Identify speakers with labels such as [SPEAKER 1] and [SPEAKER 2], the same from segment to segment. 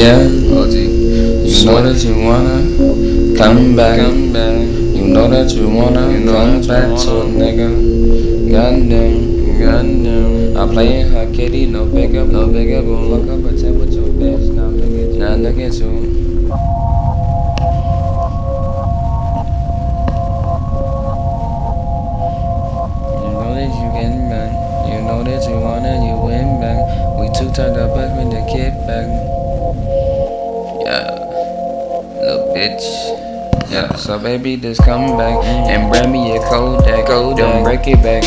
[SPEAKER 1] Yeah,
[SPEAKER 2] OG.
[SPEAKER 1] you know that you wanna come back.
[SPEAKER 2] Come back.
[SPEAKER 1] You know that you wanna
[SPEAKER 2] You know
[SPEAKER 1] come back to a nigga. Goddamn.
[SPEAKER 2] Goddamn.
[SPEAKER 1] I play in her kitty, no bigger,
[SPEAKER 2] No bigger boom.
[SPEAKER 1] Fuck up a tip with your bitch, now look at you.
[SPEAKER 2] Now look at you.
[SPEAKER 1] You know that you getting back. You know that you wanna, you win back. We two turned up back with the kid back. Yeah, little bitch. Yeah, so baby, just come back and bring me a Kodak.
[SPEAKER 2] Kodak.
[SPEAKER 1] Don't break it back.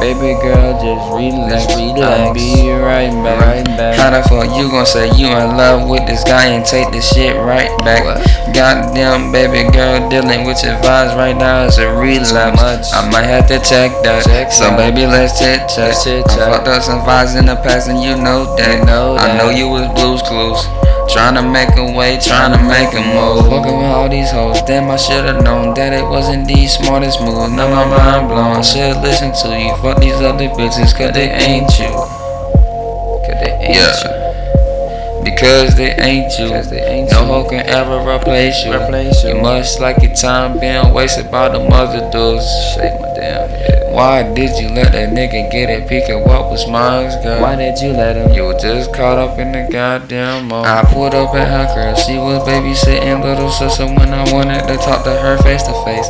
[SPEAKER 1] Baby girl, just relax.
[SPEAKER 2] Just relax.
[SPEAKER 1] I'll be right back.
[SPEAKER 2] Right back.
[SPEAKER 1] How the fuck you gon' say you in love with this guy and take this shit right back?
[SPEAKER 2] What?
[SPEAKER 1] Goddamn, baby girl, dealing with your vibes right now is a relapse.
[SPEAKER 2] much.
[SPEAKER 1] I might have to check that.
[SPEAKER 2] Check
[SPEAKER 1] so
[SPEAKER 2] that.
[SPEAKER 1] baby, let's chit chat. I fucked up some vibes in the past and you know that.
[SPEAKER 2] You know
[SPEAKER 1] I know you was blues clues. Tryna make a way, tryna make a move. Fucking with all these hoes, damn, I should've known that it wasn't the smartest move. Now my mind blown, should listen to you. Fuck these other bitches, cause they ain't you.
[SPEAKER 2] Cause they ain't
[SPEAKER 1] Yeah. Because they ain't you.
[SPEAKER 2] They ain't
[SPEAKER 1] no
[SPEAKER 2] you.
[SPEAKER 1] hoe can ever replace you.
[SPEAKER 2] Replace you.
[SPEAKER 1] You must like your time being wasted by the mother dudes. Why did you let that nigga get a peek at what was mine, girl?
[SPEAKER 2] Why did you let him?
[SPEAKER 1] You were just caught up in the goddamn moment. I pulled up at her crib. She was babysitting little sister when I wanted to talk to her face to face.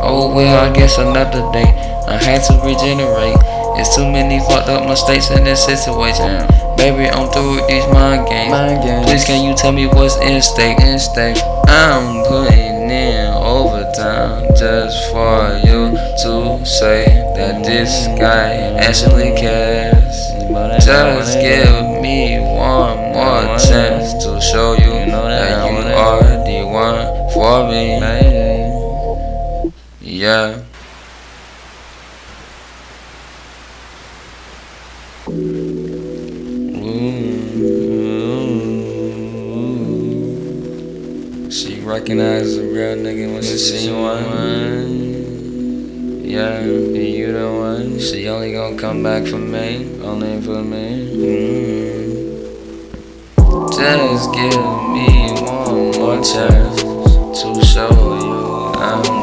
[SPEAKER 1] Oh well, I guess another day. I had to regenerate. It's too many fucked up mistakes in this situation. Baby, I'm through with these mind games.
[SPEAKER 2] Mind games.
[SPEAKER 1] Please, can you tell me what's in stake? In stake. I'm putting in overtime just for you to say that this guy actually cares. Just give me one more chance to show you
[SPEAKER 2] that
[SPEAKER 1] you are the one for me. Yeah. She recognizes a real nigga when she see one. Yeah, you the one. She only gonna come back for me, only for me. Mm. Just give me one more chance to show you I'm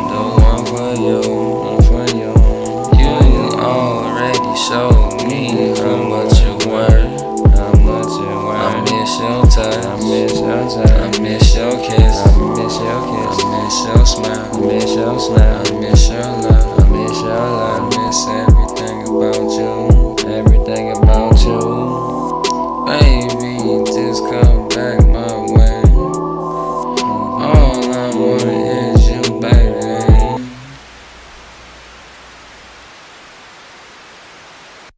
[SPEAKER 1] Smile. I miss your